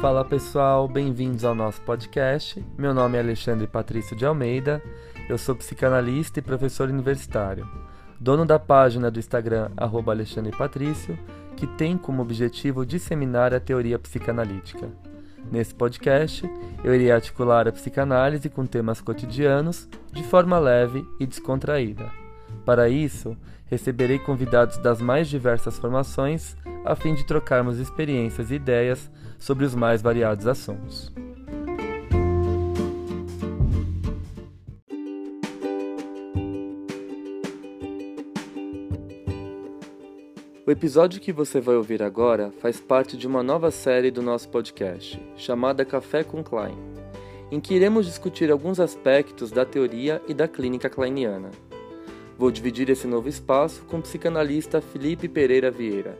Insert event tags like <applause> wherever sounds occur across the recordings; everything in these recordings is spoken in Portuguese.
Fala pessoal, bem-vindos ao nosso podcast. Meu nome é Alexandre Patrício de Almeida, eu sou psicanalista e professor universitário, dono da página do Instagram Alexandre Patrício, que tem como objetivo disseminar a teoria psicanalítica. Nesse podcast, eu irei articular a psicanálise com temas cotidianos de forma leve e descontraída. Para isso, receberei convidados das mais diversas formações a fim de trocarmos experiências e ideias sobre os mais variados assuntos. O episódio que você vai ouvir agora faz parte de uma nova série do nosso podcast, chamada Café com Klein, em que iremos discutir alguns aspectos da teoria e da clínica kleiniana. Vou dividir esse novo espaço com o psicanalista Felipe Pereira Vieira,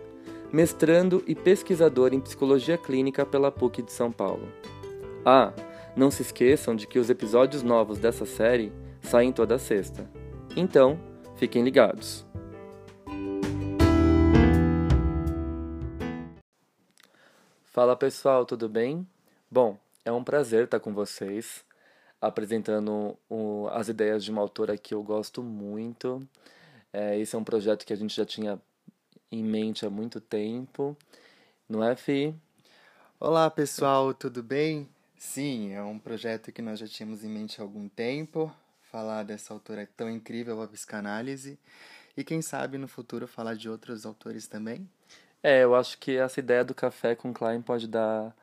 mestrando e pesquisador em psicologia clínica pela PUC de São Paulo. Ah, não se esqueçam de que os episódios novos dessa série saem toda sexta. Então, fiquem ligados. Fala pessoal, tudo bem? Bom, é um prazer estar com vocês, apresentando o, as ideias de uma autora que eu gosto muito. É, esse é um projeto que a gente já tinha em mente há muito tempo, não é, Fi? Olá, pessoal, tudo bem? Sim, é um projeto que nós já tínhamos em mente há algum tempo, falar dessa autora tão incrível, a psicanálise, e quem sabe no futuro falar de outros autores também. É, eu acho que essa ideia do café com Klein pode dar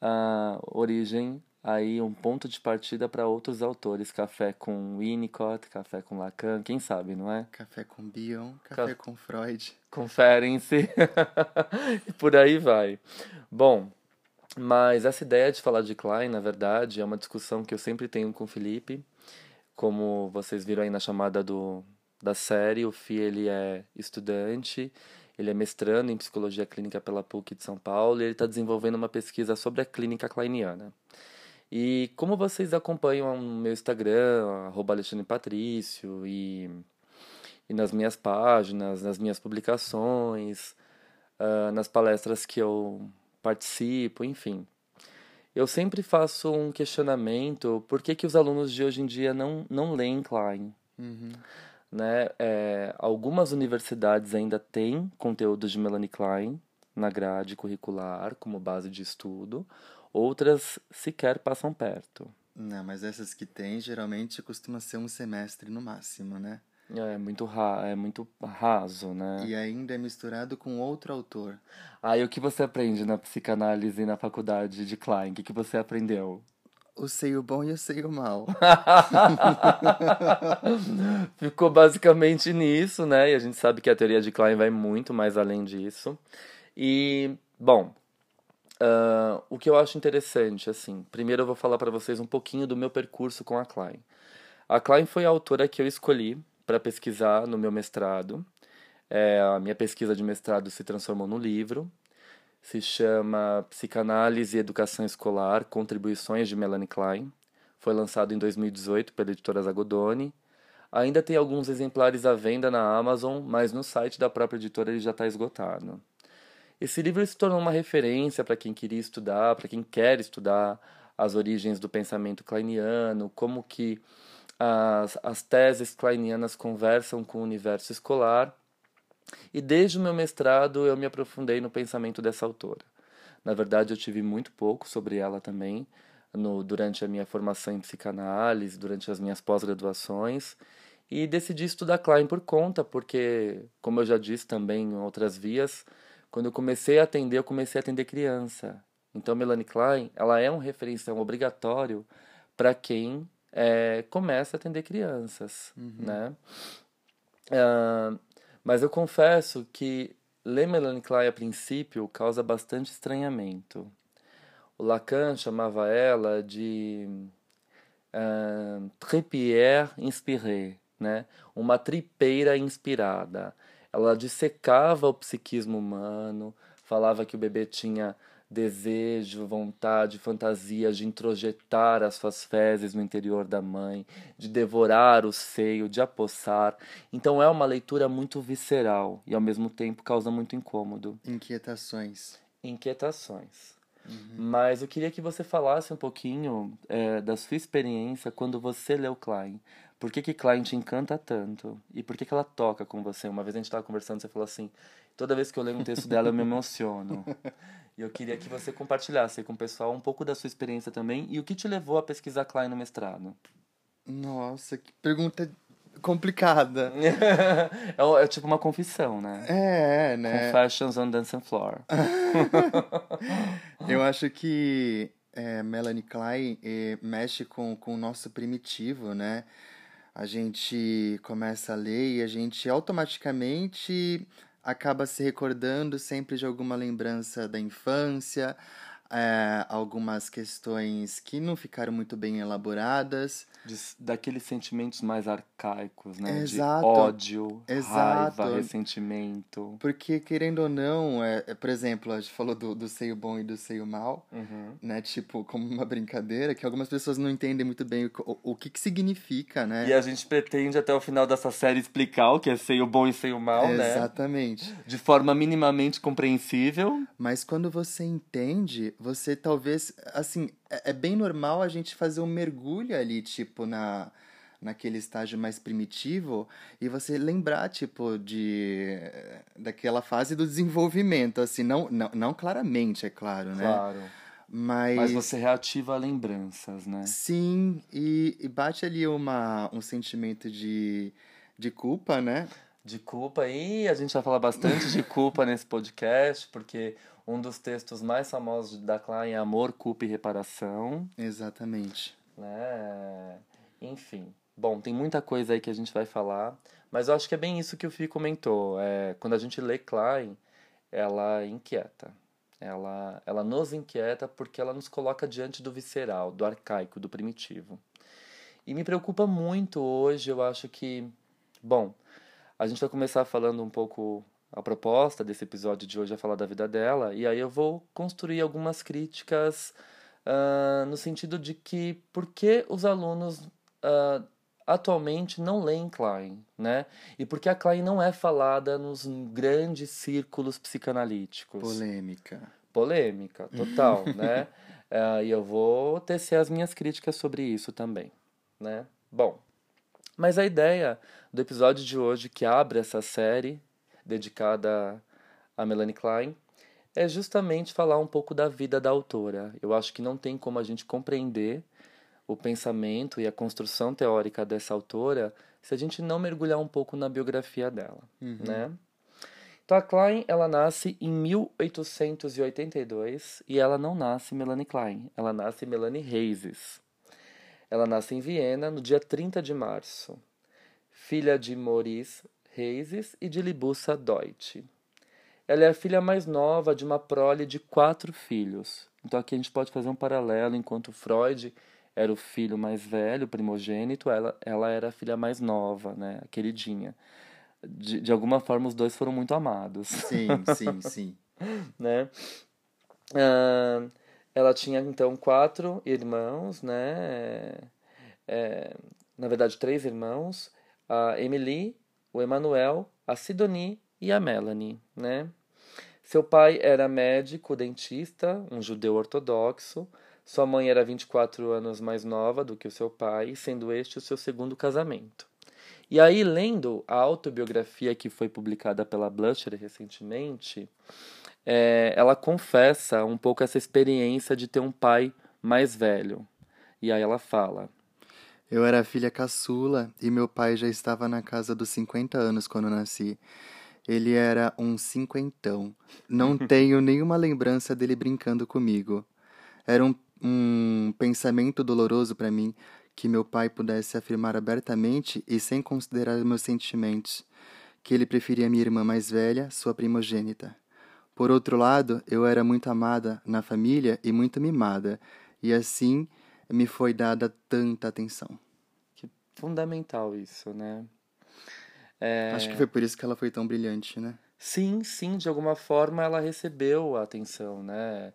uh, origem aí um ponto de partida para outros autores. Café com Winnicott, café com Lacan, quem sabe, não é? Café com Bion, café Ca... com Freud. Conferem-se. <laughs> e por aí vai. Bom, mas essa ideia de falar de Klein, na verdade, é uma discussão que eu sempre tenho com o Felipe. Como vocês viram aí na chamada do, da série, o Fih ele é estudante, ele é mestrando em psicologia clínica pela PUC de São Paulo e ele está desenvolvendo uma pesquisa sobre a clínica kleiniana. E como vocês acompanham no meu Instagram, arroba Alexandre Patrício, e, e nas minhas páginas, nas minhas publicações, uh, nas palestras que eu participo, enfim. Eu sempre faço um questionamento por que, que os alunos de hoje em dia não, não leem Klein. Uhum. Né? É, algumas universidades ainda têm conteúdo de Melanie Klein na grade curricular como base de estudo, outras sequer passam perto. Não, mas essas que tem geralmente costuma ser um semestre no máximo, né? É muito, ra é muito raso, né? E ainda é misturado com outro autor. Ah, e o que você aprende na psicanálise na faculdade de Klein? O que, que você aprendeu? O seio bom e o seio mal. <laughs> Ficou basicamente nisso, né? E a gente sabe que a teoria de Klein vai muito mais além disso. E, bom, Uh, o que eu acho interessante, assim, primeiro eu vou falar para vocês um pouquinho do meu percurso com a Klein. A Klein foi a autora que eu escolhi para pesquisar no meu mestrado. É, a minha pesquisa de mestrado se transformou no livro. Se chama Psicanálise e Educação Escolar: Contribuições de Melanie Klein. Foi lançado em 2018 pela editora Zagodoni. Ainda tem alguns exemplares à venda na Amazon, mas no site da própria editora ele já está esgotado. Esse livro se tornou uma referência para quem queria estudar, para quem quer estudar as origens do pensamento kleiniano, como que as, as teses kleinianas conversam com o universo escolar. E desde o meu mestrado eu me aprofundei no pensamento dessa autora. Na verdade, eu tive muito pouco sobre ela também no, durante a minha formação em psicanálise, durante as minhas pós-graduações. E decidi estudar Klein por conta, porque, como eu já disse também em outras vias, quando eu comecei a atender, eu comecei a atender criança. Então, Melanie Klein, ela é um referencial obrigatório para quem é, começa a atender crianças, uhum. né? Uh, mas eu confesso que ler Melanie Klein a princípio causa bastante estranhamento. O Lacan chamava ela de uh, tripière inspirée, né? Uma tripeira inspirada. Ela dissecava o psiquismo humano, falava que o bebê tinha desejo, vontade, fantasia de introjetar as suas fezes no interior da mãe, de devorar o seio, de apossar. Então é uma leitura muito visceral e ao mesmo tempo causa muito incômodo. Inquietações. Inquietações. Uhum. Mas eu queria que você falasse um pouquinho é, da sua experiência quando você leu Klein. Por que, que Klein te encanta tanto? E por que, que ela toca com você? Uma vez a gente estava conversando, você falou assim: toda vez que eu leio um texto dela eu me emociono. <laughs> E eu queria que você compartilhasse com o pessoal um pouco da sua experiência também e o que te levou a pesquisar Klein no mestrado. Nossa, que pergunta complicada. <laughs> é, é, tipo uma confissão, né? É, né? Confessions on Dancing Floor. <laughs> eu acho que é, Melanie Klein é, mexe com, com o nosso primitivo, né? A gente começa a ler e a gente automaticamente acaba se recordando sempre de alguma lembrança da infância, é, algumas questões que não ficaram muito bem elaboradas. De, daqueles sentimentos mais arcaicos, né? Exato. De ódio, Exato. raiva, ressentimento. Porque, querendo ou não, é, é, por exemplo, a gente falou do, do seio bom e do seio mal, uhum. né? Tipo, como uma brincadeira, que algumas pessoas não entendem muito bem o, o, o que, que significa, né? E a gente pretende até o final dessa série explicar o que é seio bom e seio mal, Exatamente. né? Exatamente. De forma minimamente compreensível. Mas quando você entende, você talvez, assim, é, é bem normal a gente fazer um mergulho ali, tipo, na naquele estágio mais primitivo e você lembrar tipo de daquela fase do desenvolvimento assim não não, não claramente é claro né? Claro. Mas... mas você reativa lembranças né? Sim e, e bate ali uma um sentimento de de culpa né? De culpa. E a gente vai falar bastante de culpa nesse podcast porque um dos textos mais famosos da Klein é Amor, Culpa e Reparação. Exatamente. Né? Enfim. Bom, tem muita coisa aí que a gente vai falar, mas eu acho que é bem isso que o Fih comentou. É, quando a gente lê Klein, ela inquieta. Ela, ela nos inquieta porque ela nos coloca diante do visceral, do arcaico, do primitivo. E me preocupa muito hoje, eu acho que. Bom, a gente vai começar falando um pouco a proposta desse episódio de hoje é falar da vida dela, e aí eu vou construir algumas críticas uh, no sentido de que por que os alunos uh, atualmente não leem Klein, né? E porque a Klein não é falada nos grandes círculos psicanalíticos. Polêmica. Polêmica, total, <laughs> né? Uh, e eu vou tecer as minhas críticas sobre isso também, né? Bom, mas a ideia do episódio de hoje que abre essa série dedicada a Melanie Klein, é justamente falar um pouco da vida da autora. Eu acho que não tem como a gente compreender o pensamento e a construção teórica dessa autora se a gente não mergulhar um pouco na biografia dela, uhum. né? Então a Klein, ela nasce em 1882 e ela não nasce Melanie Klein, ela nasce Melanie Reises. Ela nasce em Viena no dia 30 de março. Filha de Maurice Reises e de Libussa Deutsch. Ela é a filha mais nova de uma prole de quatro filhos. Então aqui a gente pode fazer um paralelo, enquanto Freud era o filho mais velho, primogênito, ela, ela era a filha mais nova, né, a queridinha. De, de alguma forma os dois foram muito amados. Sim, <laughs> sim, sim. né? Uh, ela tinha então quatro irmãos, né? É, na verdade, três irmãos: a Emily, o Emanuel, a Sidonie e a Melanie, né? Seu pai era médico, dentista, um judeu ortodoxo. Sua mãe era 24 anos mais nova do que o seu pai, sendo este o seu segundo casamento. E aí, lendo a autobiografia que foi publicada pela Blusher recentemente, é, ela confessa um pouco essa experiência de ter um pai mais velho. E aí ela fala: eu era filha caçula e meu pai já estava na casa dos 50 anos quando nasci. Ele era um cinquentão. Não <laughs> tenho nenhuma lembrança dele brincando comigo. Era um, um pensamento doloroso para mim que meu pai pudesse afirmar abertamente e sem considerar meus sentimentos que ele preferia minha irmã mais velha, sua primogênita. Por outro lado, eu era muito amada na família e muito mimada, e assim me foi dada tanta atenção. Que fundamental isso, né? É... Acho que foi por isso que ela foi tão brilhante, né? Sim, sim, de alguma forma ela recebeu a atenção, né?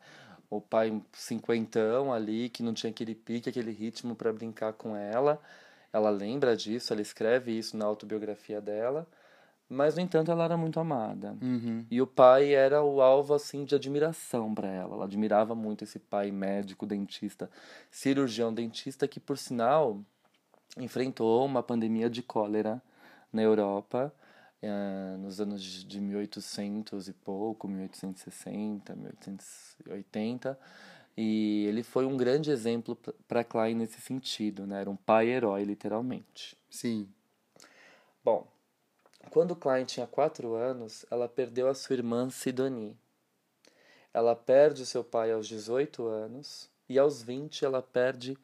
O pai cinquentão ali, que não tinha aquele pique, aquele ritmo para brincar com ela. Ela lembra disso, ela escreve isso na autobiografia dela. Mas, no entanto, ela era muito amada. Uhum. E o pai era o alvo, assim, de admiração para ela. Ela admirava muito esse pai médico, dentista, cirurgião dentista, que, por sinal, enfrentou uma pandemia de cólera na Europa eh, nos anos de 1800 e pouco, 1860, 1880. E ele foi um grande exemplo para Klein nesse sentido, né? Era um pai-herói, literalmente. Sim. Bom, quando Klein tinha quatro anos, ela perdeu a sua irmã Sidonie. Ela perde seu pai aos 18 anos e aos 20 ela perde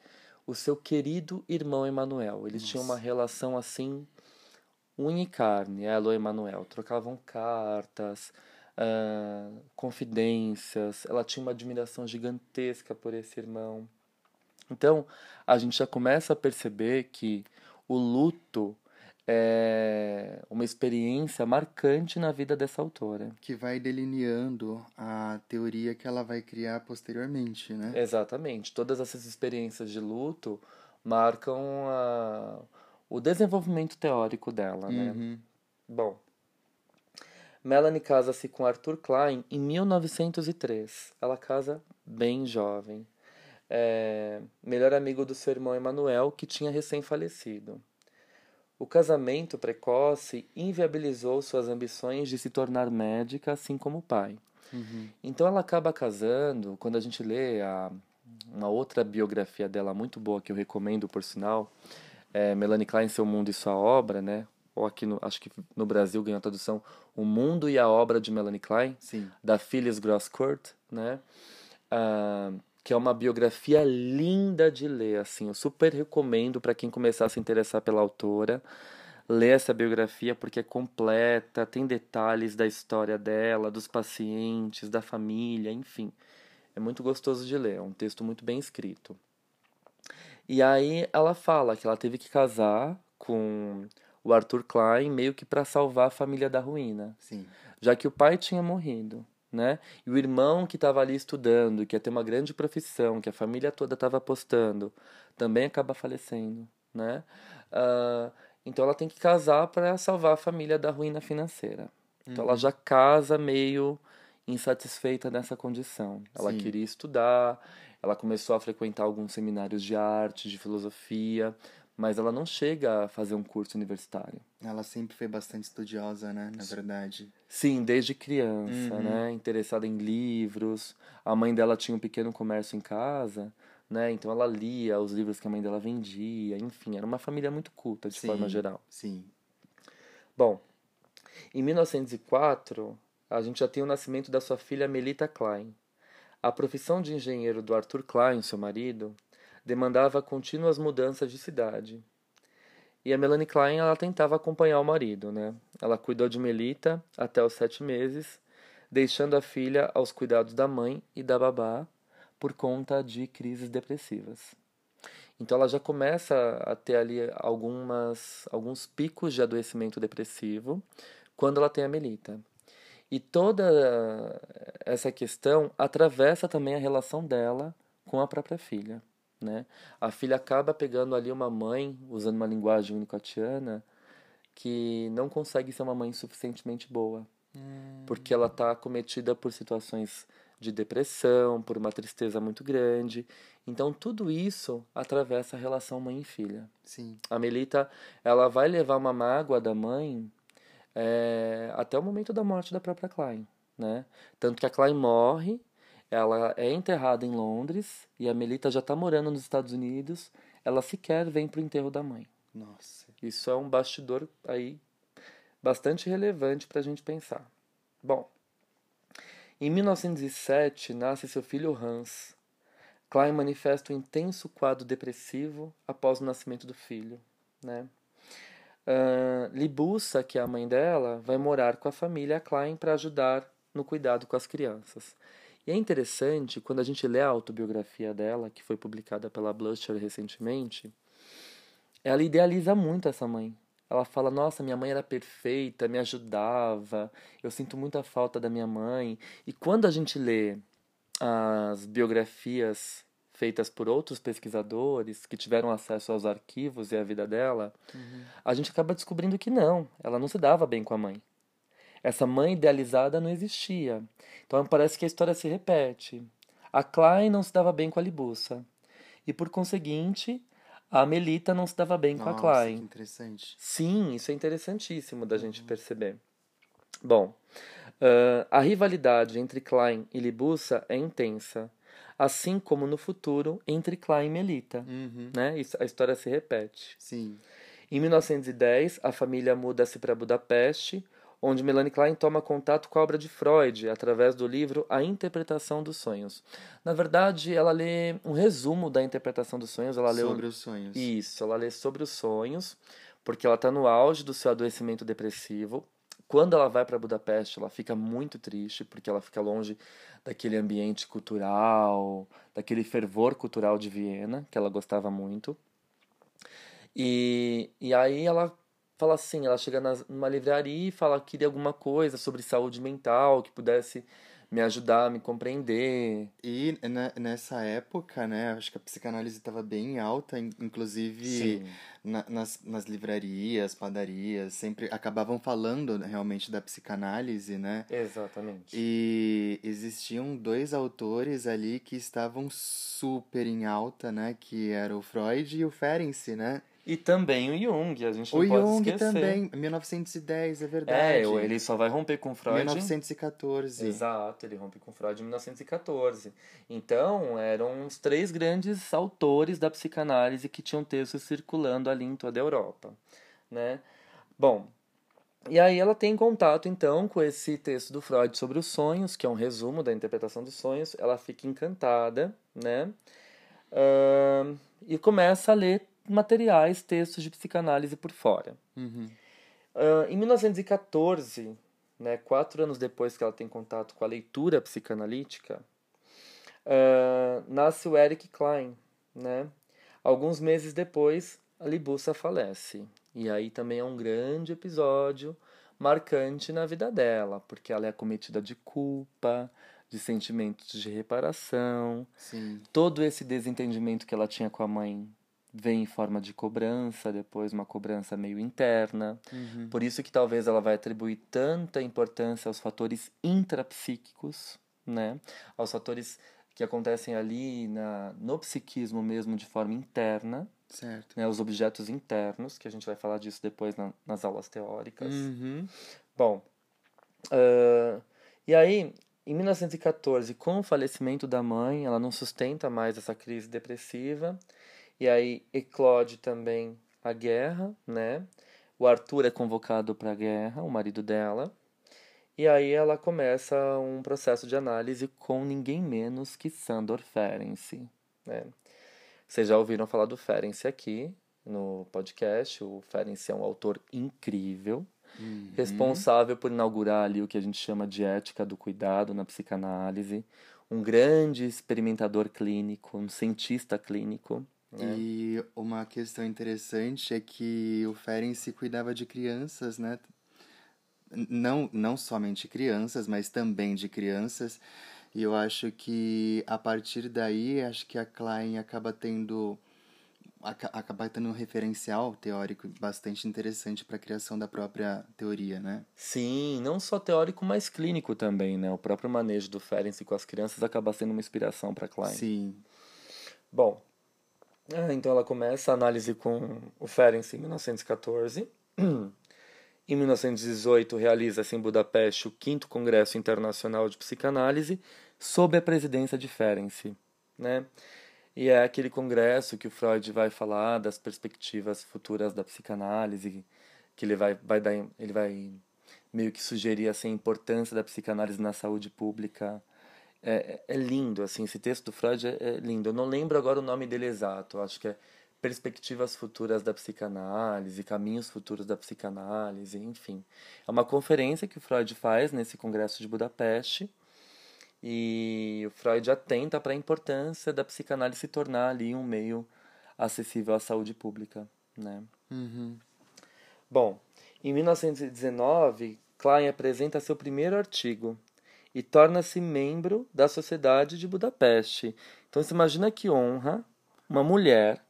o seu querido irmão Emanuel. Eles Nossa. tinham uma relação assim unha e carne, ela e Emanuel. Trocavam cartas, ah, confidências. Ela tinha uma admiração gigantesca por esse irmão. Então, a gente já começa a perceber que o luto é uma experiência marcante na vida dessa autora. Que vai delineando a teoria que ela vai criar posteriormente, né? Exatamente. Todas essas experiências de luto marcam a, o desenvolvimento teórico dela, né? Uhum. Bom, Melanie casa-se com Arthur Klein em 1903. Ela casa bem jovem. É, melhor amigo do seu irmão Emanuel, que tinha recém-falecido. O casamento precoce inviabilizou suas ambições de se tornar médica, assim como o pai. Uhum. Então ela acaba casando, quando a gente lê a, uma outra biografia dela muito boa, que eu recomendo por sinal, é Melanie Klein, Seu Mundo e Sua Obra, né? Ou aqui, no, acho que no Brasil ganhou a tradução O Mundo e a Obra de Melanie Klein, Sim. da Phyllis Grosskurt, né? Ah, que é uma biografia linda de ler, assim, eu super recomendo para quem começar a se interessar pela autora, ler essa biografia porque é completa, tem detalhes da história dela, dos pacientes, da família, enfim. É muito gostoso de ler, é um texto muito bem escrito. E aí ela fala que ela teve que casar com o Arthur Klein meio que para salvar a família da ruína, Sim. já que o pai tinha morrido, né? E o irmão que estava ali estudando, que ia ter uma grande profissão, que a família toda estava apostando, também acaba falecendo, né? Ah, então ela tem que casar para salvar a família da ruína financeira. Então ela já casa meio insatisfeita nessa condição. Ela Sim. queria estudar, ela começou a frequentar alguns seminários de arte, de filosofia, mas ela não chega a fazer um curso universitário. Ela sempre foi bastante estudiosa, né? Na verdade. Sim, desde criança, Uhum. né? Interessada em livros. A mãe dela tinha um pequeno comércio em casa, né? Então ela lia os livros que a mãe dela vendia. Enfim, era uma família muito culta, de Sim. forma geral. Sim. Bom, em 1904, a gente já tem o nascimento da sua filha Melita Klein. A profissão de engenheiro do Arthur Klein, seu marido, demandava contínuas mudanças de cidade. E a Melanie Klein, ela tentava acompanhar o marido, né? Ela cuidou de Melita até os sete meses, deixando a filha aos cuidados da mãe e da babá por conta de crises depressivas. Então ela já começa a ter ali algumas, alguns picos de adoecimento depressivo quando ela tem a Melita. E toda essa questão atravessa também a relação dela com a própria filha. Né? A filha acaba pegando ali uma mãe, usando uma linguagem unicotiana, que não consegue ser uma mãe suficientemente boa. Porque ela está acometida por situações de depressão, por uma tristeza muito grande. Então tudo isso atravessa a relação mãe e filha. Sim. A Melita, ela vai levar uma mágoa da mãe é, até o momento da morte da própria Klein, né? Tanto que a Klein morre, ela é enterrada em Londres e a Melita já está morando nos Estados Unidos. Ela sequer vem pro enterro da mãe. Nossa. Isso é um bastidor aí bastante relevante para a gente pensar. Bom, em 1907 nasce seu filho Hans. Klein manifesta um intenso quadro depressivo após o nascimento do filho, né? Uh, Libussa, que é a mãe dela, vai morar com a família Klein para ajudar no cuidado com as crianças. E é interessante, quando a gente lê a autobiografia dela, que foi publicada pela Blusher recentemente, ela idealiza muito essa mãe. Ela fala: Nossa, minha mãe era perfeita, me ajudava, eu sinto muita falta da minha mãe. E quando a gente lê as biografias feitas por outros pesquisadores que tiveram acesso aos arquivos e à vida dela, uhum. a gente acaba descobrindo que não, ela não se dava bem com a mãe. Essa mãe idealizada não existia. Então parece que a história se repete. A Klein não se dava bem com a Libussa. E por conseguinte, a Melita não se dava bem Nossa, com a Klein. Que interessante. Sim, isso é interessantíssimo da uhum. gente perceber. Bom, uh, a rivalidade entre Klein e Libussa é intensa, assim como no futuro entre Klein e Melita. Uhum. Né? Isso, a história se repete. Sim. Em 1910, a família muda-se para Budapeste, onde Melanie Klein toma contato com a obra de Freud através do livro A Interpretação dos Sonhos. Na verdade, ela lê um resumo da interpretação dos sonhos. Ela sobre lê os sonhos. Isso, ela lê sobre os sonhos, porque ela está no auge do seu adoecimento depressivo. Quando ela vai para Budapeste, ela fica muito triste, porque ela fica longe daquele ambiente cultural, daquele fervor cultural de Viena, que ela gostava muito. E, e aí ela fala assim, ela chega na, numa livraria e fala que queria alguma coisa sobre saúde mental, que pudesse me ajudar a me compreender. E nessa época, né, acho que a psicanálise estava bem alta, inclusive na, nas, nas livrarias, padarias, sempre acabavam falando realmente da psicanálise, né? Exatamente. E existiam dois autores ali que estavam super em alta, né, que era o Freud e o Ferenczi, né? E também o Jung, a gente não o pode Jung esquecer. também, 1910, é verdade. É, ele só vai romper com Freud... 1914. Exato, ele rompe com Freud em 1914. Então, eram os três grandes autores da psicanálise que tinham textos circulando ali em toda a Europa, né? Bom, e aí ela tem contato, então, com esse texto do Freud sobre os sonhos, que é um resumo da interpretação dos sonhos. Ela fica encantada, né? Uh, e começa a ler materiais, textos de psicanálise por fora. Uhum. Uh, em 1914, né, quatro anos depois que ela tem contato com a leitura psicanalítica, uh, nasce o Eric Klein. Né? Alguns meses depois, a Libussa falece. E aí também é um grande episódio marcante na vida dela, porque ela é acometida de culpa, de sentimentos de reparação. Sim. Todo esse desentendimento que ela tinha com a mãe vem em forma de cobrança, depois uma cobrança meio interna. Uhum. Por isso que talvez ela vai atribuir tanta importância aos fatores intrapsíquicos, né? Aos fatores que acontecem ali na, no psiquismo mesmo de forma interna. Certo. Né? Os objetos internos, que a gente vai falar disso depois na, nas aulas teóricas. Uhum. Bom, uh, e aí, em 1914, com o falecimento da mãe, ela não sustenta mais essa crise depressiva e aí eclode também a guerra, né? O Arthur é convocado para a guerra, o marido dela. E aí ela começa um processo de análise com ninguém menos que Sandor Ferenczi, né? Vocês já ouviram falar do Ferenczi aqui no podcast. O Ferenczi é um autor incrível, uhum. responsável por inaugurar ali o que a gente chama de ética do cuidado na psicanálise, um grande experimentador clínico, um cientista clínico. É. E uma questão interessante é que o Ferenc cuidava de crianças, né? Não, não somente crianças, mas também de crianças. E eu acho que a partir daí, acho que a Klein acaba tendo acaba tendo um referencial teórico bastante interessante para a criação da própria teoria, né? Sim, não só teórico, mas clínico também, né? O próprio manejo do Ferenc com as crianças acaba sendo uma inspiração para Klein. Sim. Bom, ah, então ela começa a análise com o Ferenc em 1914. <clears throat> Em 1918, realiza-se em Budapeste o 5 Congresso Internacional de Psicanálise, sob a presidência de Ferenc. Né? E é aquele congresso que o Freud vai falar das perspectivas futuras da psicanálise, que ele vai, vai, dar, ele vai meio que sugerir assim, a importância da psicanálise na saúde pública, é, é lindo, assim, esse texto do Freud é, é, lindo. Eu não lembro agora o nome dele exato, acho que é Perspectivas Futuras da Psicanálise, Caminhos Futuros da Psicanálise, enfim. É uma conferência que o Freud faz nesse congresso de Budapeste e o Freud atenta para a importância da psicanálise se tornar ali um meio acessível à saúde pública, né? Uhum. Bom, em 1919, Klein apresenta seu primeiro artigo, e torna-se membro da Sociedade de Budapeste. Então você imagina que honra uma mulher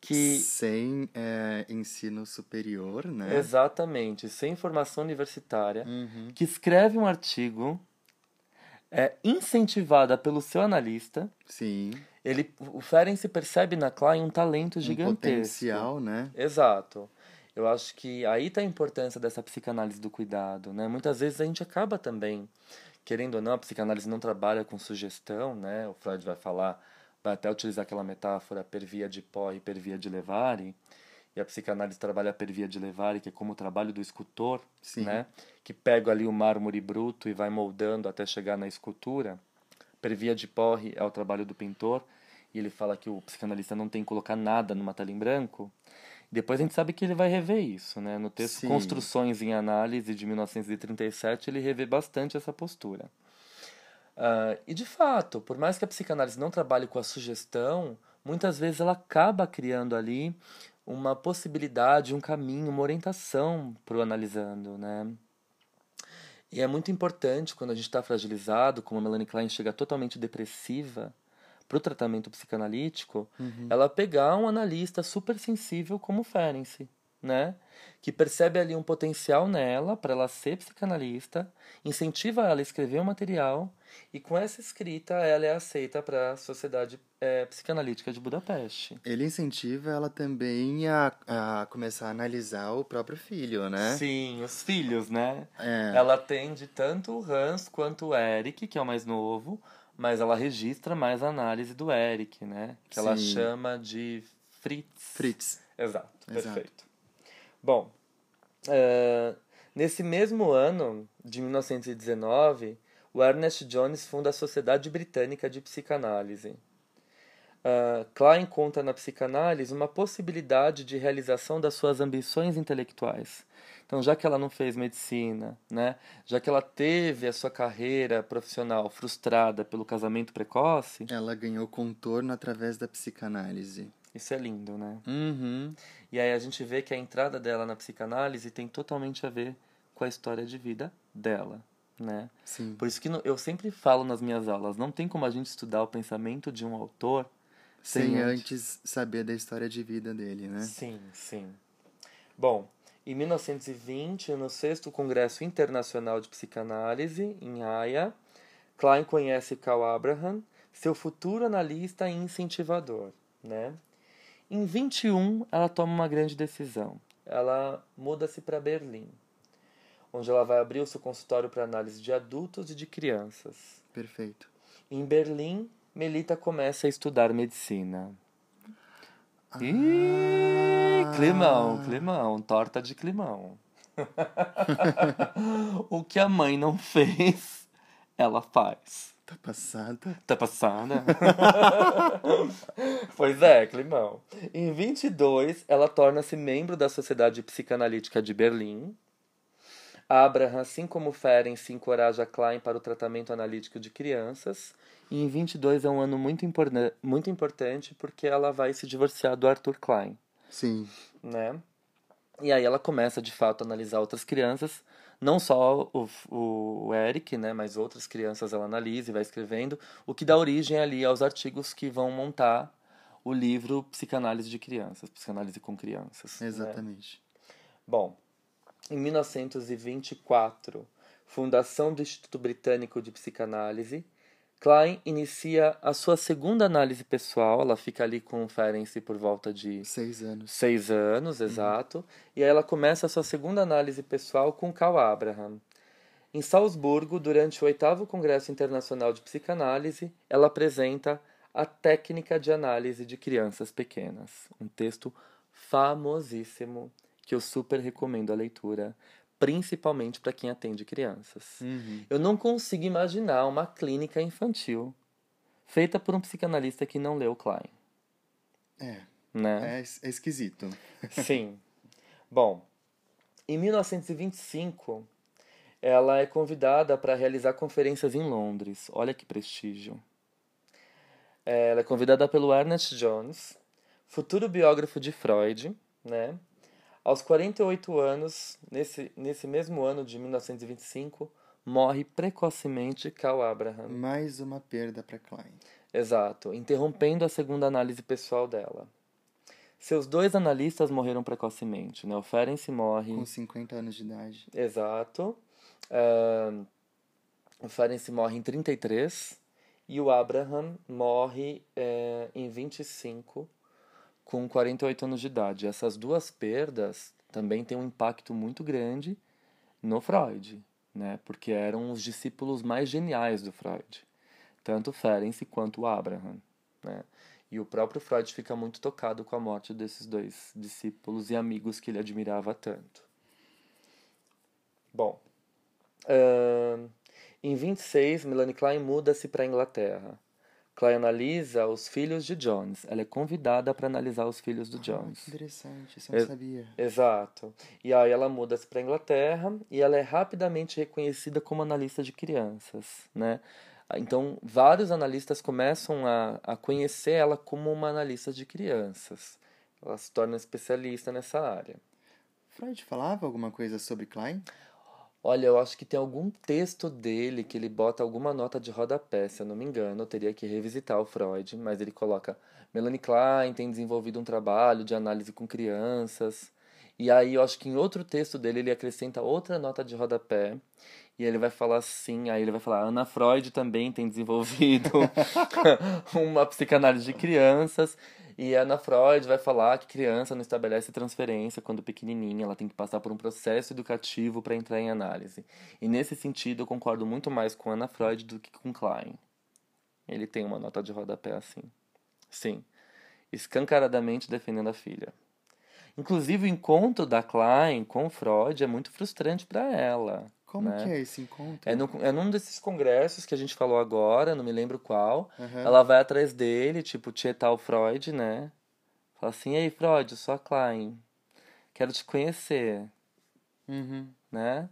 que sem é, ensino superior, né? exatamente sem formação universitária Uhum. que escreve um artigo é incentivada pelo seu analista Sim. ele o Ferenc percebe na Klein um talento Um gigantesco potencial, né? Exato. Eu acho que aí tá a importância dessa psicanálise do cuidado, né? Muitas vezes a gente acaba também, querendo ou não, a psicanálise não trabalha com sugestão, né? O Freud vai falar, vai até utilizar aquela metáfora per via de pó e per via de levare, e a psicanálise trabalha per via de levare, que é como o trabalho do escultor, Sim. né? Que pega ali o mármore bruto e vai moldando até chegar na escultura. Per via de porre é o trabalho do pintor, e ele fala que o psicanalista não tem que colocar nada numa tela em branco. Depois a gente sabe que ele vai rever isso, né? No texto Sim. Construções em Análise de 1937, ele revê bastante essa postura. Ah, e de fato, por mais que a psicanálise não trabalhe com a sugestão, muitas vezes ela acaba criando ali uma possibilidade, um caminho, uma orientação para o analisando, né? E é muito importante quando a gente está fragilizado, como a Melanie Klein chega totalmente depressiva para o tratamento psicanalítico, ela pegar um analista super sensível como o Ferenczi, né? Que percebe ali um potencial nela para ela ser psicanalista, incentiva ela a escrever um material e com essa escrita ela é aceita para a Sociedade eh, Psicanalítica de Budapeste. Ele incentiva ela também a, a começar a analisar o próprio filho, né? Sim, os filhos, né? É. Ela atende tanto o Hans quanto o Eric, que é o mais novo, mas ela registra mais a análise do Eric, né? Que ela Sim. chama de Fritz. Fritz. Exato, Exato. perfeito. Bom, eh, nesse mesmo ano, de 1919, o Ernest Jones funda a Sociedade Britânica de Psicanálise. Ah, Klein conta na psicanálise uma possibilidade de realização das suas ambições intelectuais. Então, já que ela não fez medicina, né, já que ela teve a sua carreira profissional frustrada pelo casamento precoce, Ela ganhou contorno através da psicanálise. isso é lindo, né? Uhum. E aí a gente vê que a entrada dela na psicanálise tem totalmente a ver com a história de vida dela, né? Sim. Por isso que eu sempre falo nas minhas aulas, não tem como a gente estudar o pensamento de um autor Sem sem antes saber da história de vida dele, né? Sim, sim. Bom, em 1920, no sexto Congresso Internacional de Psicanálise, em Haia, Klein conhece Carl Abraham, seu futuro analista e incentivador, né? Em 21, ela toma uma grande decisão. Ela muda-se para Berlim, onde ela vai abrir o seu consultório para análise de adultos e de crianças. Perfeito. Em Berlim, Melita começa a estudar medicina. Ih, Ah. climão, climão, torta de climão. <laughs> o que a mãe não fez, ela faz. Tá passada? Tá passada? <laughs> pois é, climão. Em 22, ela torna-se membro da Sociedade Psicanalítica de Berlim. Abraham, assim como Ferenc, se encoraja Klein para o tratamento analítico de crianças. E em 22 é um ano muito, imporna- muito importante porque ela vai se divorciar do Arthur Klein Sim. né? E aí ela começa de fato a analisar outras crianças, não só o, o, o Eric, né, mas outras crianças ela analisa e vai escrevendo, o que dá origem ali aos artigos que vão montar o livro Psicanálise de Crianças, Psicanálise com Crianças. né? Exatamente. Bom, em 1924, fundação do Instituto Britânico de Psicanálise, Klein inicia a sua segunda análise pessoal, ela fica ali com o Ferenczi por volta de Seis anos. seis anos, exato. E aí ela começa a sua segunda análise pessoal com Carl Abraham. Em Salzburgo, durante o oitavo Congresso Internacional de Psicanálise, ela apresenta a técnica de análise de crianças pequenas. Um texto famosíssimo que eu super recomendo a leitura, principalmente para quem atende crianças. Uhum. Eu não consigo imaginar uma clínica infantil feita por um psicanalista que não leu Klein, É. né? É, é esquisito. <laughs> Sim. Bom, em 1925, ela é convidada para realizar conferências em Londres. Olha que prestígio. Ela é convidada pelo Ernest Jones, futuro biógrafo de Freud, né? Aos 48 anos, nesse, nesse mesmo ano de 1925, morre precocemente Carl Abraham. Mais uma perda para Klein. Exato, interrompendo a segunda análise pessoal dela. Seus dois analistas morreram precocemente, né? O Ferenc morre... Com 50 anos de idade. Exato. Uh, o Ferenc morre em 33 e o Abraham morre é, em 25, com 48 anos de idade. Essas duas perdas também têm um impacto muito grande no Freud, né? porque eram os discípulos mais geniais do Freud, tanto Ferenc quanto Abraham. Né? E o próprio Freud fica muito tocado com a morte desses dois discípulos e amigos que ele admirava tanto. Bom, uh, em 26, Melanie Klein muda-se para a Inglaterra. Klein analisa os filhos de Jones. Ela é convidada para analisar os filhos do ah, Jones. Interessante, isso eu não sabia. Exato. E aí ela muda-se para a Inglaterra e ela é rapidamente reconhecida como analista de crianças, né? Então, vários analistas começam a, a conhecer ela como uma analista de crianças. Ela se torna especialista nessa área. Freud falava alguma coisa sobre Klein? Olha, eu acho que tem algum texto dele que ele bota alguma nota de rodapé, se eu não me engano. Eu teria que revisitar o Freud, mas ele coloca: Melanie Klein tem desenvolvido um trabalho de análise com crianças. E aí eu acho que em outro texto dele ele acrescenta outra nota de rodapé. E ele vai falar assim, aí ele vai falar, Ana Freud também tem desenvolvido <laughs> uma psicanálise de crianças. E a Ana Freud vai falar que criança não estabelece transferência quando pequenininha, ela tem que passar por um processo educativo para entrar em análise. E nesse sentido, eu concordo muito mais com Ana Freud do que com Klein. Ele tem uma nota de rodapé assim. Sim, escancaradamente defendendo a filha. Inclusive, o encontro da Klein com Freud é muito frustrante para ela. Como né? que é esse encontro? É, no, é num desses congressos que a gente falou agora, não me lembro qual. Uhum. Ela vai atrás dele, tipo, tietar o Freud, né? Fala assim, ei, Freud, eu sou a Klein. Quero te conhecer. Uhum. Né?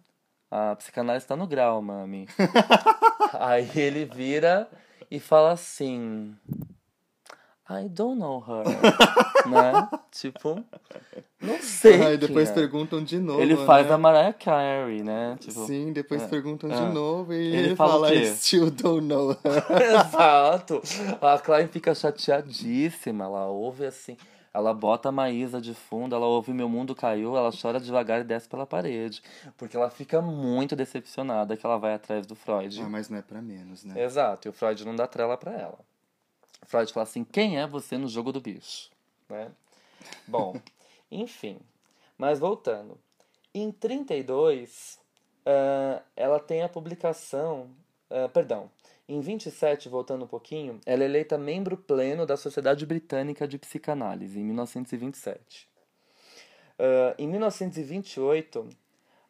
A psicanálise tá no grau, mami. <laughs> Aí ele vira e fala assim... I don't know her. <laughs> né? Tipo, não sei. Aí depois é. perguntam de novo. Ele faz né? a Mariah Carey, né? Tipo, Sim, depois é, perguntam é. de novo e ele, ele fala, fala I still don't know her. <laughs> Exato. A Klein fica chateadíssima. Ela ouve assim. Ela bota a Maísa de fundo, ela ouve Meu Mundo Caiu, ela chora devagar e desce pela parede. Porque ela fica muito decepcionada que ela vai atrás do Freud. Ah, mas não é pra menos, né? Exato, e o Freud não dá trela pra ela. Freud fala assim: quem é você no jogo do bicho? Né? Bom, <laughs> enfim. Mas voltando. Em 32, uh, ela tem a publicação. Uh, perdão. Em 27, voltando um pouquinho, ela é eleita membro pleno da Sociedade Britânica de Psicanálise, em 1927. Uh, em 1928,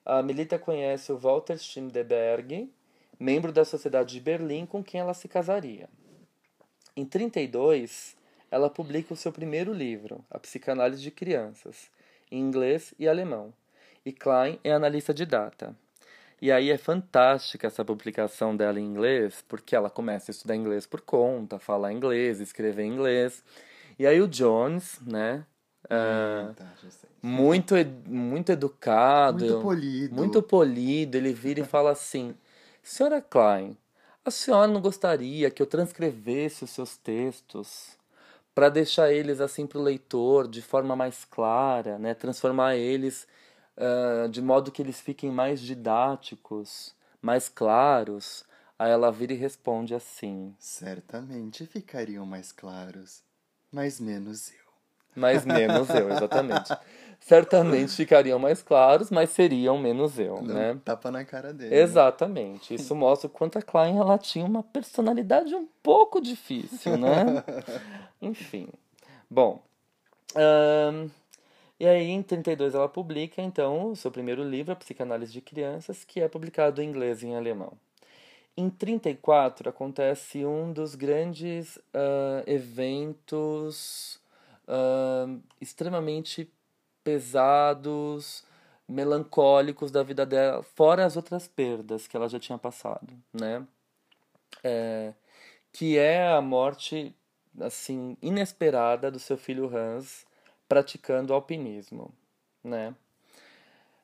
a Melita conhece o Walter Schimdeberg, membro da Sociedade de Berlim, com quem ela se casaria. Em 32, ela publica o seu primeiro livro, A Psicanálise de Crianças, em inglês e alemão. E Klein é analista de data. E aí é fantástica essa publicação dela em inglês, porque ela começa a estudar inglês por conta, falar inglês, escrever inglês. E aí o Jones, né? Uh, tá, muito, muito educado, muito polido. muito polido, ele vira e fala assim: Senhora Klein, a senhora não gostaria que eu transcrevesse os seus textos para deixar eles assim para o leitor de forma mais clara, né? transformar eles uh, de modo que eles fiquem mais didáticos, mais claros? Aí ela vira e responde assim: Certamente ficariam mais claros, mas menos eu. Mais menos eu, exatamente. <laughs> certamente <laughs> ficariam mais claros, mas seriam menos eu, né? Tapa na cara dele. Exatamente. Né? Isso mostra o quanto a Klein ela tinha uma personalidade um pouco difícil, né? <laughs> Enfim. Bom. Um, e aí, em 32, ela publica, então, o seu primeiro livro, A Psicanálise de Crianças, que é publicado em inglês e em alemão. Em 34, acontece um dos grandes uh, eventos uh, extremamente pesados, melancólicos da vida dela, fora as outras perdas que ela já tinha passado, né? É, que é a morte assim inesperada do seu filho Hans praticando alpinismo, né?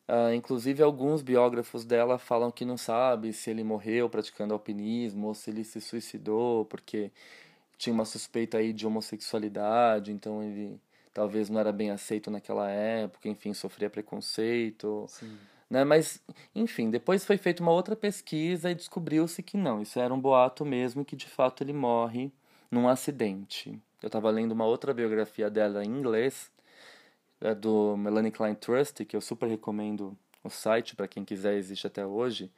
Uh, inclusive, alguns biógrafos dela falam que não sabe se ele morreu praticando alpinismo ou se ele se suicidou porque tinha uma suspeita aí de homossexualidade, então ele talvez não era bem aceito naquela época, enfim, sofria preconceito. Sim. Né? Mas, enfim, depois foi feita uma outra pesquisa e descobriu-se que não, isso era um boato mesmo, que de fato ele morre num acidente. Eu estava lendo uma outra biografia dela em inglês, é do Melanie Klein Trust, que eu super recomendo o site para quem quiser, existe até hoje.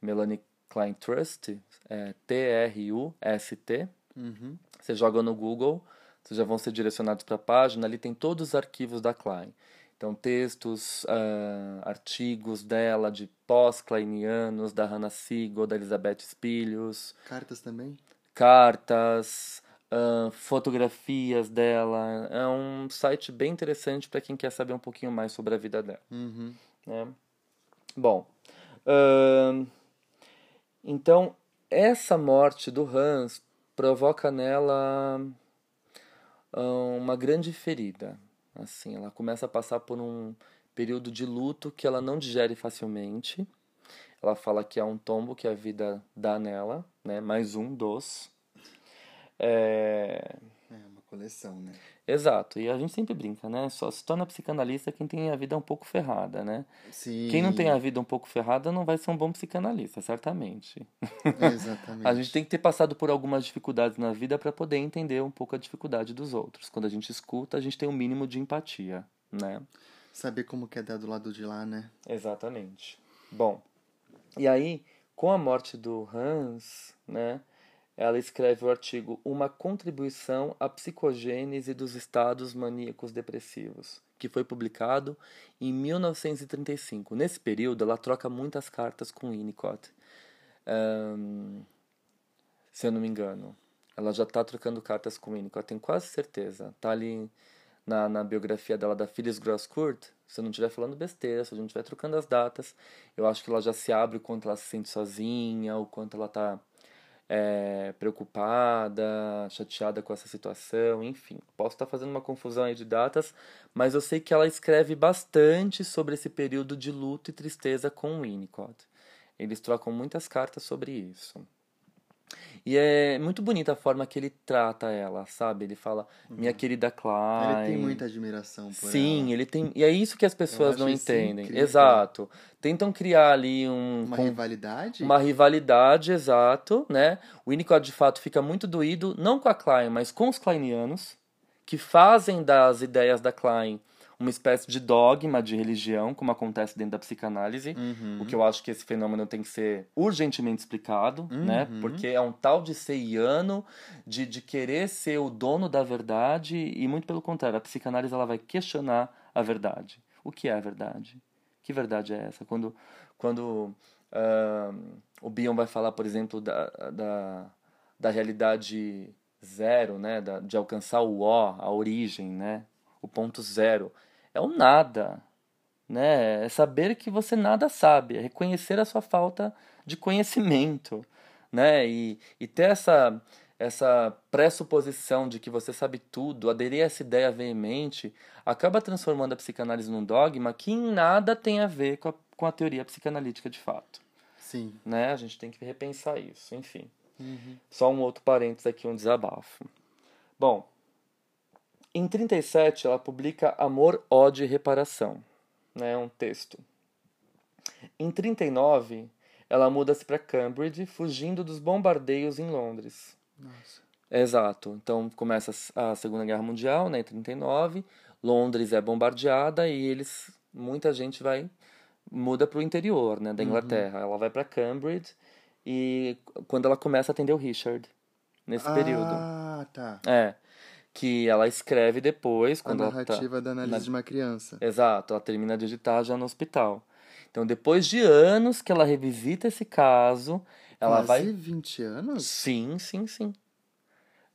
Melanie Klein Trust, é T-R-U-S-T. Uhum. Você joga no Google, vocês já vão ser direcionados para a página, ali tem todos os arquivos da Klein. Então, textos, uh, artigos dela, de pós-kleinianos, da Hannah Siegel, da Elizabeth Spilhos. Cartas também? Cartas, uh, fotografias dela. É um site bem interessante para quem quer saber um pouquinho mais sobre a vida dela. Uhum. Né? Bom, uh, então essa morte do Hans provoca nela uma grande ferida. Assim, ela começa a passar por um período de luto que ela não digere facilmente. Ela fala que é um tombo que a vida dá nela, né? Mais um dos. É... coleção, né? Exato, e a gente sempre brinca, né? Só se torna psicanalista quem tem a vida um pouco ferrada, né? Sim. Quem não tem a vida um pouco ferrada não vai ser um bom psicanalista, certamente. Exatamente. <laughs> a gente tem que ter passado por algumas dificuldades na vida para poder entender um pouco a dificuldade dos outros. Quando a gente escuta, a gente tem um mínimo de empatia, né? Saber como que é dar do lado de lá, né? Exatamente. Bom, e aí, com a morte do Hans, né? Ela escreve o artigo Uma Contribuição à Psicogênese dos Estados Maníacos Depressivos, que foi publicado em 1935. Nesse período, ela troca muitas cartas com Winnicott, um, se eu não me engano. Ela já está trocando cartas com Winnicott, tenho quase certeza. Está ali na, na biografia dela da Phyllis Grosskurt, se eu não estiver falando besteira, se eu não estiver trocando as datas, eu acho que ela já se abre o quanto ela se sente sozinha, o quanto ela está é, preocupada, chateada com essa situação, enfim. Posso estar fazendo uma confusão aí de datas, mas eu sei que ela escreve bastante sobre esse período de luto e tristeza com Winnicott. Eles trocam muitas cartas sobre isso. E é muito bonita a forma que ele trata ela, sabe? Ele fala, minha uhum. querida Klein. Ele tem muita admiração por Sim, ela. ele tem. E é isso que as pessoas não entendem. Exato. Tentam criar ali um. Uma com... rivalidade? Uma rivalidade, exato, né? O Winnicott, de fato, fica muito doído, não com a Klein, mas com os Kleinianos, que fazem das ideias da Klein uma espécie de dogma de religião, como acontece dentro da psicanálise, uhum. o que eu acho que esse fenômeno tem que ser urgentemente explicado, uhum. né? Porque é um tal de seiano, de, de querer ser o dono da verdade, e muito pelo contrário, a psicanálise ela vai questionar a verdade. O que é a verdade? Que verdade é essa? Quando, quando uh, o Bion vai falar, por exemplo, da, da, da realidade zero, né? Da, de alcançar o ó, a origem, né? o ponto zero é o nada, né? É saber que você nada sabe, é reconhecer a sua falta de conhecimento, né? E, e ter essa essa pressuposição de que você sabe tudo, aderir a essa ideia veemente, acaba transformando a psicanálise num dogma que em nada tem a ver com a, com a teoria psicanalítica de fato. Sim. Né? A gente tem que repensar isso, enfim. Uhum. Só um outro parênteses aqui, um desabafo. Bom, em 37, ela publica Amor, Ódio e Reparação, né, um texto. Em 39, ela muda-se para Cambridge, fugindo dos bombardeios em Londres. Nossa. Exato. Então começa a Segunda Guerra Mundial, né, em 39. Londres é bombardeada e eles, muita gente vai muda para o interior, né, da uhum. Inglaterra. Uhum. Ela vai para Cambridge e quando ela começa a atender o Richard nesse ah, período. Ah, tá. É que ela escreve depois. Quando a narrativa tá, da análise na... de uma criança. Exato, ela termina de digitar já no hospital. Então, depois de anos que ela revisita esse caso, ela quase vai. Quase 20 anos? Sim, sim, sim.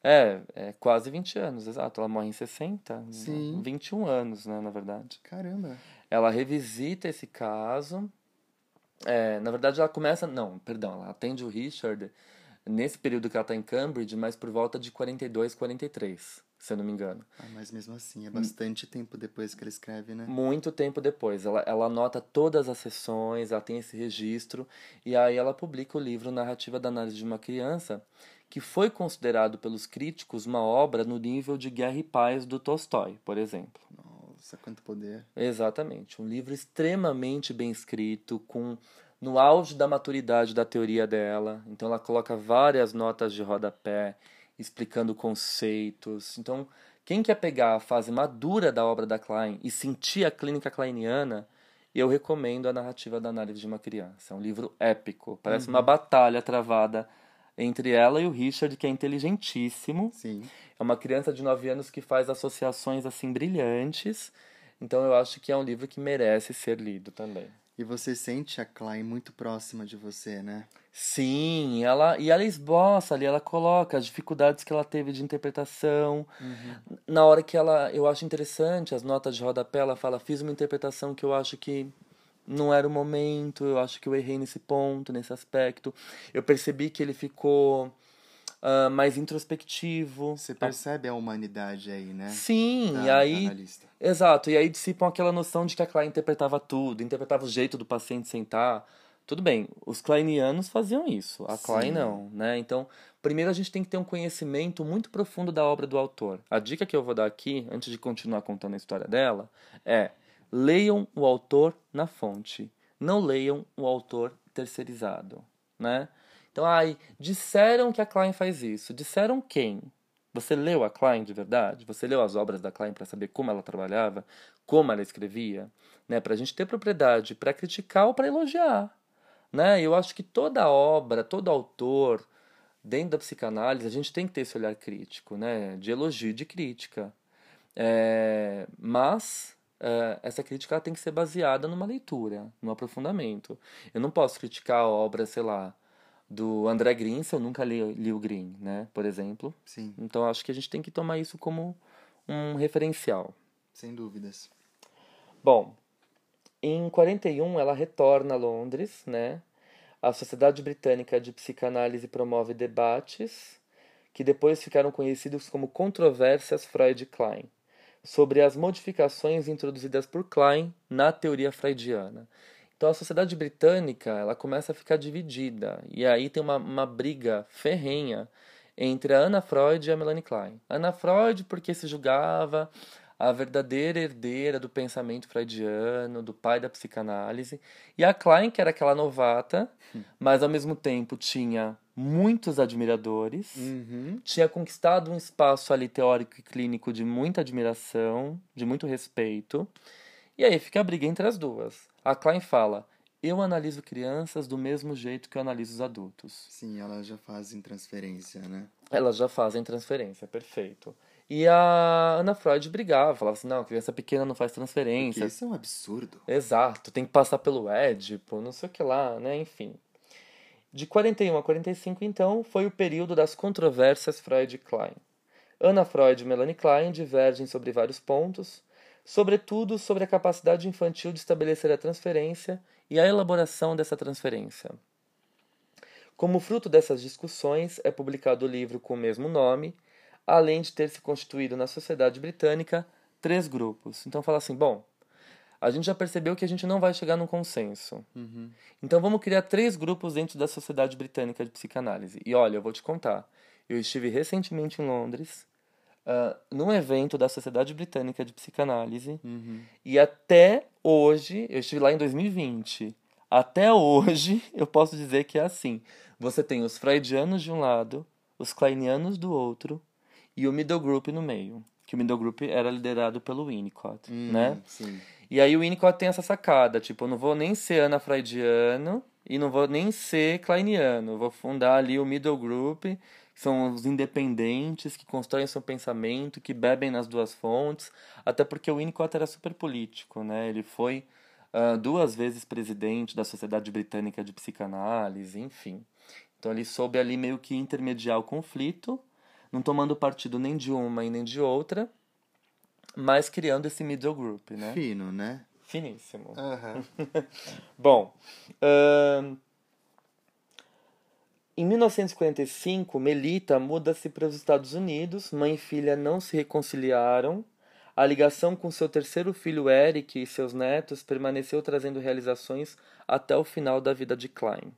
É, é quase 20 anos, exato. Ela morre em 60. Sim. 21 anos, né, na verdade. Caramba. Ela revisita esse caso. É, na verdade, ela começa. Não, perdão, ela atende o Richard nesse período que ela está em Cambridge, mas por volta de 42, 43. Se eu não me engano. Ah, mas mesmo assim, é bastante tempo depois que ela escreve, né? Muito tempo depois. Ela, ela anota todas as sessões, ela tem esse registro, e aí ela publica o livro Narrativa da Análise de uma Criança, que foi considerado pelos críticos uma obra no nível de Guerra e Paz do Tolstói, por exemplo. Nossa, quanto poder. Exatamente. Um livro extremamente bem escrito, com no auge da maturidade da teoria dela. Então ela coloca várias notas de rodapé explicando conceitos. Então, quem quer pegar a fase madura da obra da Klein e sentir a clínica kleiniana, eu recomendo a narrativa da análise de uma criança. É um livro épico, parece uhum. uma batalha travada entre ela e o Richard, que é inteligentíssimo. Sim. É uma criança de 9 anos que faz associações assim brilhantes. Então eu acho que é um livro que merece ser lido também. E você sente a Klein muito próxima de você, né? Sim, ela e ela esboça ali, ela coloca as dificuldades que ela teve de interpretação. Uhum. Na hora que ela, eu acho interessante as notas de rodapé, ela fala: "Fiz uma interpretação que eu acho que não era o momento, eu acho que eu errei nesse ponto, nesse aspecto. Eu percebi que ele ficou uh, mais introspectivo. Você percebe a humanidade aí, né? Sim, da, e aí. Exato, e aí dissipam aquela noção de que a Klein interpretava tudo, interpretava o jeito do paciente sentar. Tudo bem, os kleinianos faziam isso, a Klein Sim. não, né? Então, primeiro a gente tem que ter um conhecimento muito profundo da obra do autor. A dica que eu vou dar aqui, antes de continuar contando a história dela, é leiam o autor na fonte, não leiam o autor terceirizado, né? Então, ai, disseram que a Klein faz isso. Disseram quem? Você leu a Klein de verdade? Você leu as obras da Klein para saber como ela trabalhava, como ela escrevia, né? Para a gente ter propriedade para criticar ou para elogiar, né? Eu acho que toda obra, todo autor dentro da psicanálise a gente tem que ter esse olhar crítico, né? De elogio, de crítica. É, mas é, essa crítica tem que ser baseada numa leitura, num aprofundamento. Eu não posso criticar a obra, sei lá, do André Green, se eu nunca li, li o Green, né, por exemplo. Sim. Então acho que a gente tem que tomar isso como um referencial. Sem dúvidas. Bom, em 41 ela retorna a Londres, né? A Sociedade Britânica de Psicanálise promove debates que depois ficaram conhecidos como controvérsias Freud-Klein, sobre as modificações introduzidas por Klein na teoria freudiana. Então a sociedade britânica ela começa a ficar dividida e aí tem uma, uma briga ferrenha entre a Anna Freud e a Melanie Klein. Anna Freud porque se julgava a verdadeira herdeira do pensamento freudiano, do pai da psicanálise, e a Klein que era aquela novata, hum. mas ao mesmo tempo tinha muitos admiradores, uhum. tinha conquistado um espaço ali teórico e clínico de muita admiração, de muito respeito. E aí fica a briga entre as duas. A Klein fala: Eu analiso crianças do mesmo jeito que eu analiso os adultos. Sim, elas já fazem transferência, né? Elas já fazem transferência, perfeito. E a Ana Freud brigava, falava assim: não, criança pequena não faz transferência. Porque isso é um absurdo. Exato, tem que passar pelo Édipo, não sei o que lá, né? Enfim. De 41 a 45, então, foi o período das controvérsias Freud e Klein. Ana Freud e Melanie Klein divergem sobre vários pontos, sobretudo sobre a capacidade infantil de estabelecer a transferência e a elaboração dessa transferência. Como fruto dessas discussões, é publicado o livro com o mesmo nome, além de ter se constituído na sociedade britânica três grupos. Então fala assim, bom, a gente já percebeu que a gente não vai chegar num consenso. Uhum. Então vamos criar três grupos dentro da Sociedade Britânica de Psicanálise. E olha, eu vou te contar. Eu estive recentemente em Londres uh, num evento da Sociedade Britânica de Psicanálise. Uhum. E até hoje, eu estive lá em 2020. Até hoje, <laughs> eu posso dizer que é assim. Você tem os freudianos de um lado, os kleinianos do outro e o middle group no meio. Que o middle group era liderado pelo Winnicott, uhum, né? Sim. E aí o Winnicott tem essa sacada, tipo, eu não vou nem ser ana freudiano e não vou nem ser kleiniano. Eu vou fundar ali o middle group são os independentes que constroem seu pensamento, que bebem nas duas fontes, até porque o Winnicott era super político, né? Ele foi uh, duas vezes presidente da Sociedade Britânica de Psicanálise, enfim. Então ele soube ali meio que intermediar o conflito, não tomando partido nem de uma e nem de outra, mas criando esse middle group, né? Fino, né? Finíssimo. Uhum. <laughs> Bom, uh, Em 1945, Melita muda-se para os Estados Unidos, mãe e filha não se reconciliaram. A ligação com seu terceiro filho Eric e seus netos permaneceu trazendo realizações até o final da vida de Klein.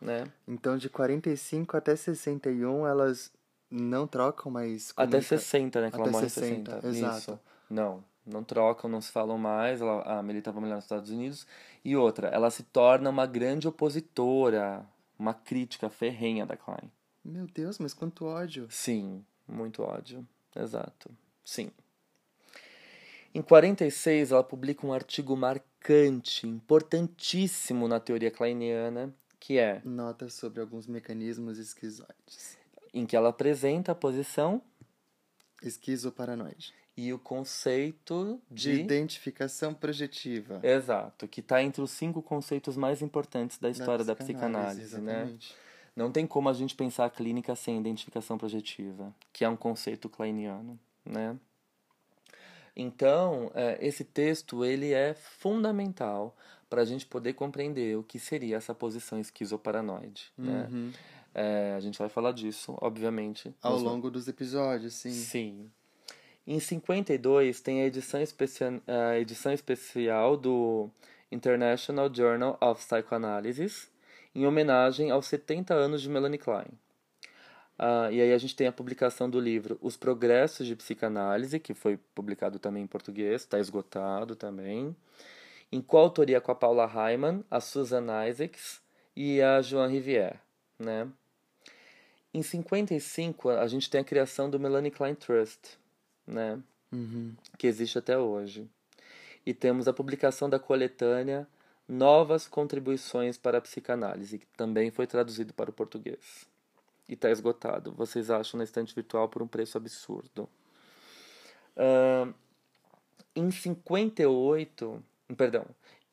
Né? Então, de 45 até 61, elas não trocam mais. Até 60, né? Que até ela morre 60, 60. exato. Isso. Não, não trocam, não se falam mais. Ela, a Melita vai morar nos Estados Unidos. E outra, ela se torna uma grande opositora, uma crítica ferrenha da Klein. Meu Deus, mas quanto ódio. Sim, muito ódio. Exato. Sim. Em 46, ela publica um artigo marcante, importantíssimo na teoria kleiniana, que é Notas sobre alguns mecanismos esquizoides. Em que ela apresenta a posição Esquizoparanoide. e o conceito De de. identificação projetiva. Exato, que está entre os cinco conceitos mais importantes da história da psicanálise, né? exatamente. Não tem como a gente pensar a clínica sem identificação projetiva, que é um conceito kleiniano, né? Então, é, esse texto ele é fundamental para a gente poder compreender o que seria essa posição esquizoparanoide, né? É, a gente vai falar disso, obviamente. Ao longo dos episódios, sim. Sim. Em 52 tem a edição, especia a edição especial do International Journal of Psychoanalysis, em homenagem aos 70 anos de Melanie Klein. Ah, e aí a gente tem a publicação do livro Os Progressos de Psicanálise, que foi publicado também em português, está esgotado também. Em coautoria com a Paula Hyman, a Susan Isaacs e a Joan Rivière, né? Em 55, a gente tem a criação do Melanie Klein Trust, né? Uhum. que existe até hoje. E temos a publicação da coletânea Novas Contribuições para a Psicanálise, que também foi traduzido para o português. E está esgotado. Vocês acham na estante virtual por um preço absurdo. Ahn, em 58, perdão,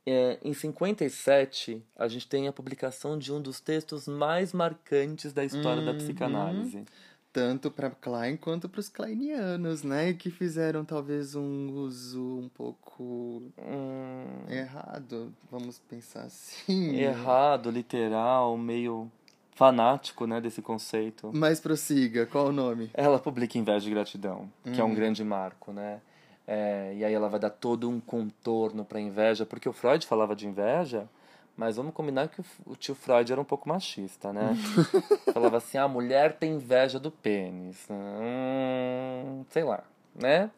é, em 57, a gente tem a publicação de um dos textos mais marcantes da história da Uhum. psicanálise. Tanto para Klein quanto para os kleinianos, né? Que fizeram talvez um uso um pouco Hum, errado, vamos pensar assim. errado, literal, meio fanático, né, desse conceito. Mas prossiga, qual o nome? Ela publica Inveja e Gratidão, que é Uhum. um grande marco, né? É, e aí ela vai dar todo um contorno para inveja, porque o Freud falava de inveja, mas vamos combinar que o, tio Freud era um pouco machista, né? <laughs> falava assim, a mulher tem inveja do pênis. Hum, sei lá, né?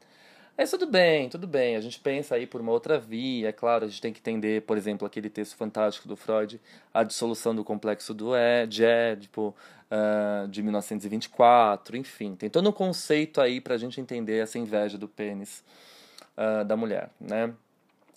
Mas tudo bem, tudo bem. A gente pensa aí por uma outra via, é claro, a gente tem que entender, por exemplo, aquele texto fantástico do Freud, A Dissolução do Complexo do é, de Édipo, ah, de 1924, enfim. Tem todo um conceito aí pra gente entender essa inveja do pênis ah, da mulher, né?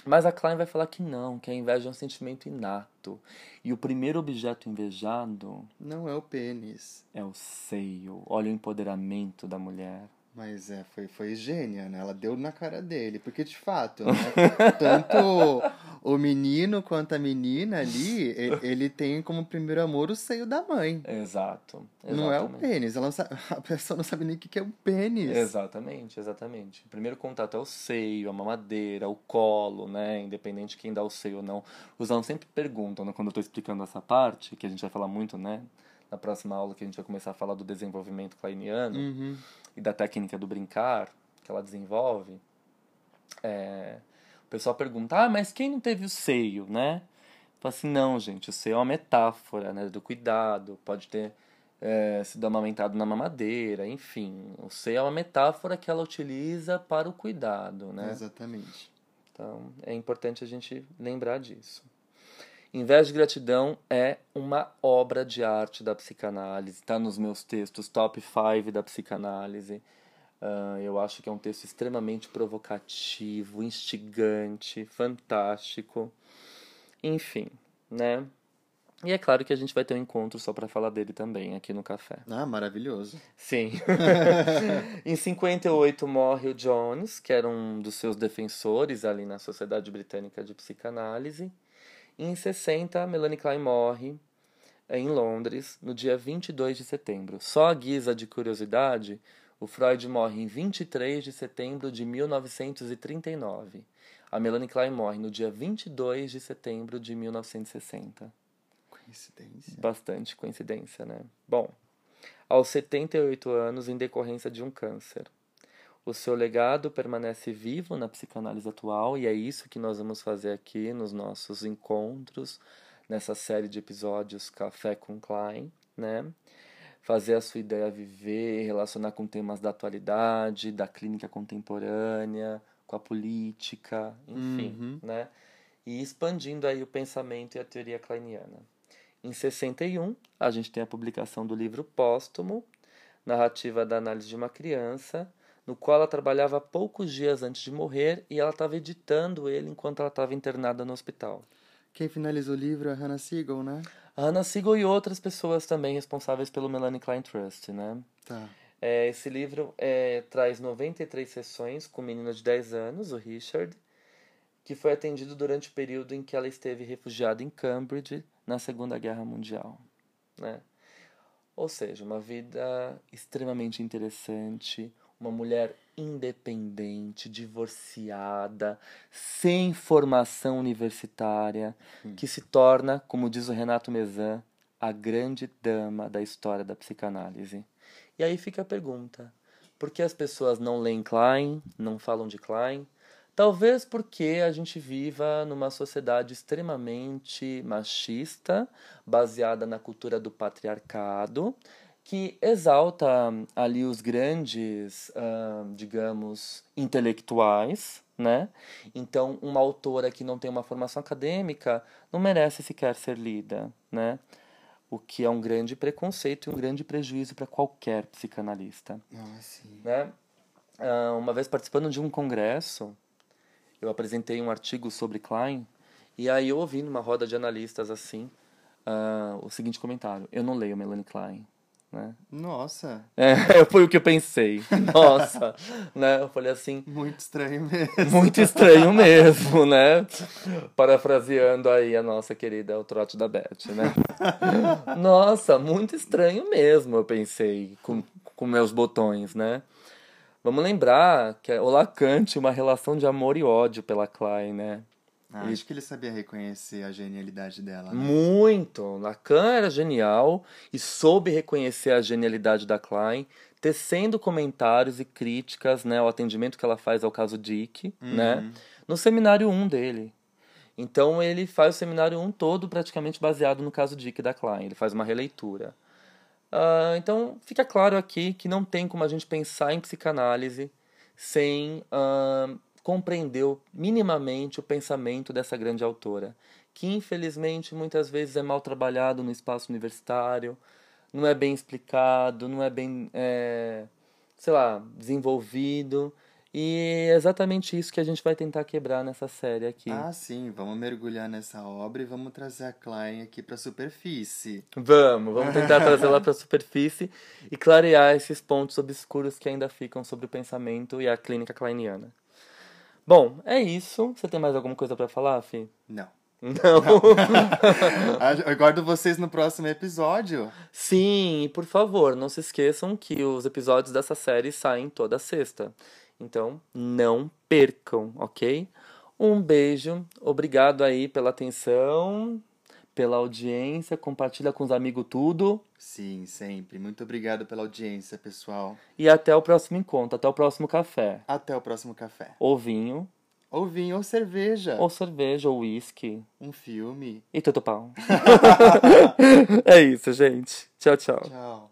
Mas a Klein vai falar que não, que a inveja é um sentimento inato. E o primeiro objeto invejado Não é o pênis. é o seio. Olha o empoderamento da mulher. Mas é, foi, foi gênia, né? Ela deu na cara dele. Porque, de fato, né? <laughs> tanto o menino quanto a menina ali, ele tem como primeiro amor o seio da mãe. Exato. Não é o exatamente. pênis. Ela sabe, <laughs> a pessoa não sabe nem o que é o pênis. Exatamente, exatamente. O primeiro contato é o seio, a mamadeira, o colo, né? Independente de quem dá o seio ou não. Os alunos sempre perguntam, né, quando eu estou explicando essa parte, que a gente vai falar muito, né? Na próxima aula que a gente vai começar a falar do desenvolvimento kleiniano Uhum. e da técnica do brincar que ela desenvolve. É, o pessoal pergunta, ah, mas quem não teve o seio, né? Fala assim, não, gente, o seio é uma metáfora, né? Do cuidado, pode ter é, sido amamentado na mamadeira, enfim. O seio é uma metáfora que ela utiliza para o cuidado, né? Exatamente. Então, é importante a gente lembrar disso. Inveja e Gratidão é uma obra de arte da psicanálise. Está nos meus textos, top 5 da psicanálise. Ah, eu acho que é um texto extremamente provocativo, instigante, fantástico. Enfim, né? E é claro que a gente vai ter um encontro só para falar dele também aqui no café. Ah, maravilhoso. Sim. <laughs> <laughs> em 58 morre o Jones, que era um dos seus defensores ali na Sociedade Britânica de Psicanálise. E em 60, Melanie Klein morre eh, em Londres, no dia 22 de setembro. Só a guisa de curiosidade, o Freud morre em 23 de setembro de 1939. A Melanie Klein morre no dia 22 de setembro de 1960. Coincidência. Bastante coincidência, né? Bom, aos 78 anos, em decorrência de um câncer. O seu legado permanece vivo na psicanálise atual e é isso que nós vamos fazer aqui nos nossos encontros, nessa série de episódios Café com Klein, né? Fazer a sua ideia viver, relacionar com temas da atualidade, da clínica contemporânea, com a política, enfim, Uhum. né? E expandindo aí o pensamento e a teoria kleiniana. Em 61, a gente tem a publicação do livro póstumo, Narrativa da Análise de uma Criança, no qual ela trabalhava poucos dias antes de morrer e ela estava editando ele enquanto ela estava internada no hospital. Quem finalizou o livro é a Hannah Siegel, né? A Hannah Siegel e outras pessoas também responsáveis pelo Melanie Klein Trust, né? Tá. É, esse livro é, traz 93 sessões com um menino de 10 anos, o Richard, que foi atendido durante o período em que ela esteve refugiada em Cambridge na Segunda Guerra Mundial. Né? Ou seja, uma vida extremamente interessante, uma mulher independente, divorciada, sem formação universitária, que se torna, como diz o Renato Mezan, a grande dama da história da psicanálise. E aí fica a pergunta: por que as pessoas não leem Klein, não falam de Klein? Talvez porque a gente viva numa sociedade extremamente machista, baseada na cultura do patriarcado, que exalta ali os grandes, ah, digamos, intelectuais, né? Então, uma autora que não tem uma formação acadêmica não merece sequer ser lida, né? O que é um grande preconceito e um grande prejuízo para qualquer psicanalista Ah, sim. né? Ah, uma vez participando de um congresso, eu apresentei um artigo sobre Klein e aí eu ouvi numa roda de analistas assim ah, o seguinte comentário: eu não leio Melanie Klein, né? Nossa, É, <laughs> foi o que eu pensei. Nossa, <laughs> né? Eu falei assim, muito estranho mesmo. muito estranho mesmo, né? Parafraseando aí a nossa querida O Trote da Beth, né? <laughs> Nossa, muito estranho mesmo, eu pensei, com, com meus botões, né? Vamos lembrar que o Lacan tinha uma relação de amor e ódio pela Klein, né? Ah, acho que ele sabia reconhecer a genialidade dela. Né? Muito. Lacan era genial e soube reconhecer a genialidade da Klein, tecendo comentários e críticas, né, ao atendimento que ela faz ao caso Dick, né, no seminário 1 dele. Então ele faz o seminário 1 todo praticamente baseado no caso Dick da Klein, ele faz uma releitura. Ah, então fica claro aqui que não tem como a gente pensar em psicanálise sem ah, compreender minimamente o pensamento dessa grande autora, que infelizmente muitas vezes é mal trabalhado no espaço universitário, não é bem explicado, não é bem, é, sei lá, desenvolvido. E é exatamente isso que a gente vai tentar quebrar nessa série aqui. Ah, sim, vamos mergulhar nessa obra e vamos trazer a Klein aqui pra superfície. Vamos, vamos tentar <laughs> trazê-la para a superfície e clarear esses pontos obscuros que ainda ficam sobre o pensamento e a clínica kleiniana. Bom, é isso. Você tem mais alguma coisa para falar, Fih? Não. Não. Eu <laughs> aguardo vocês no próximo episódio. Sim, e por favor, não se esqueçam que os episódios dessa série saem toda sexta. Então, não percam, ok? Um beijo, obrigado aí pela atenção, pela audiência, compartilha com os amigos tudo. Sim, sempre. Muito obrigado pela audiência, pessoal. E até o próximo encontro, até o próximo café. Até o próximo café. Ou vinho, Ou vinho ou cerveja. ou cerveja, ou uísque. Um filme. E tudo pau. <laughs> é isso, gente. Tchau, tchau. Tchau.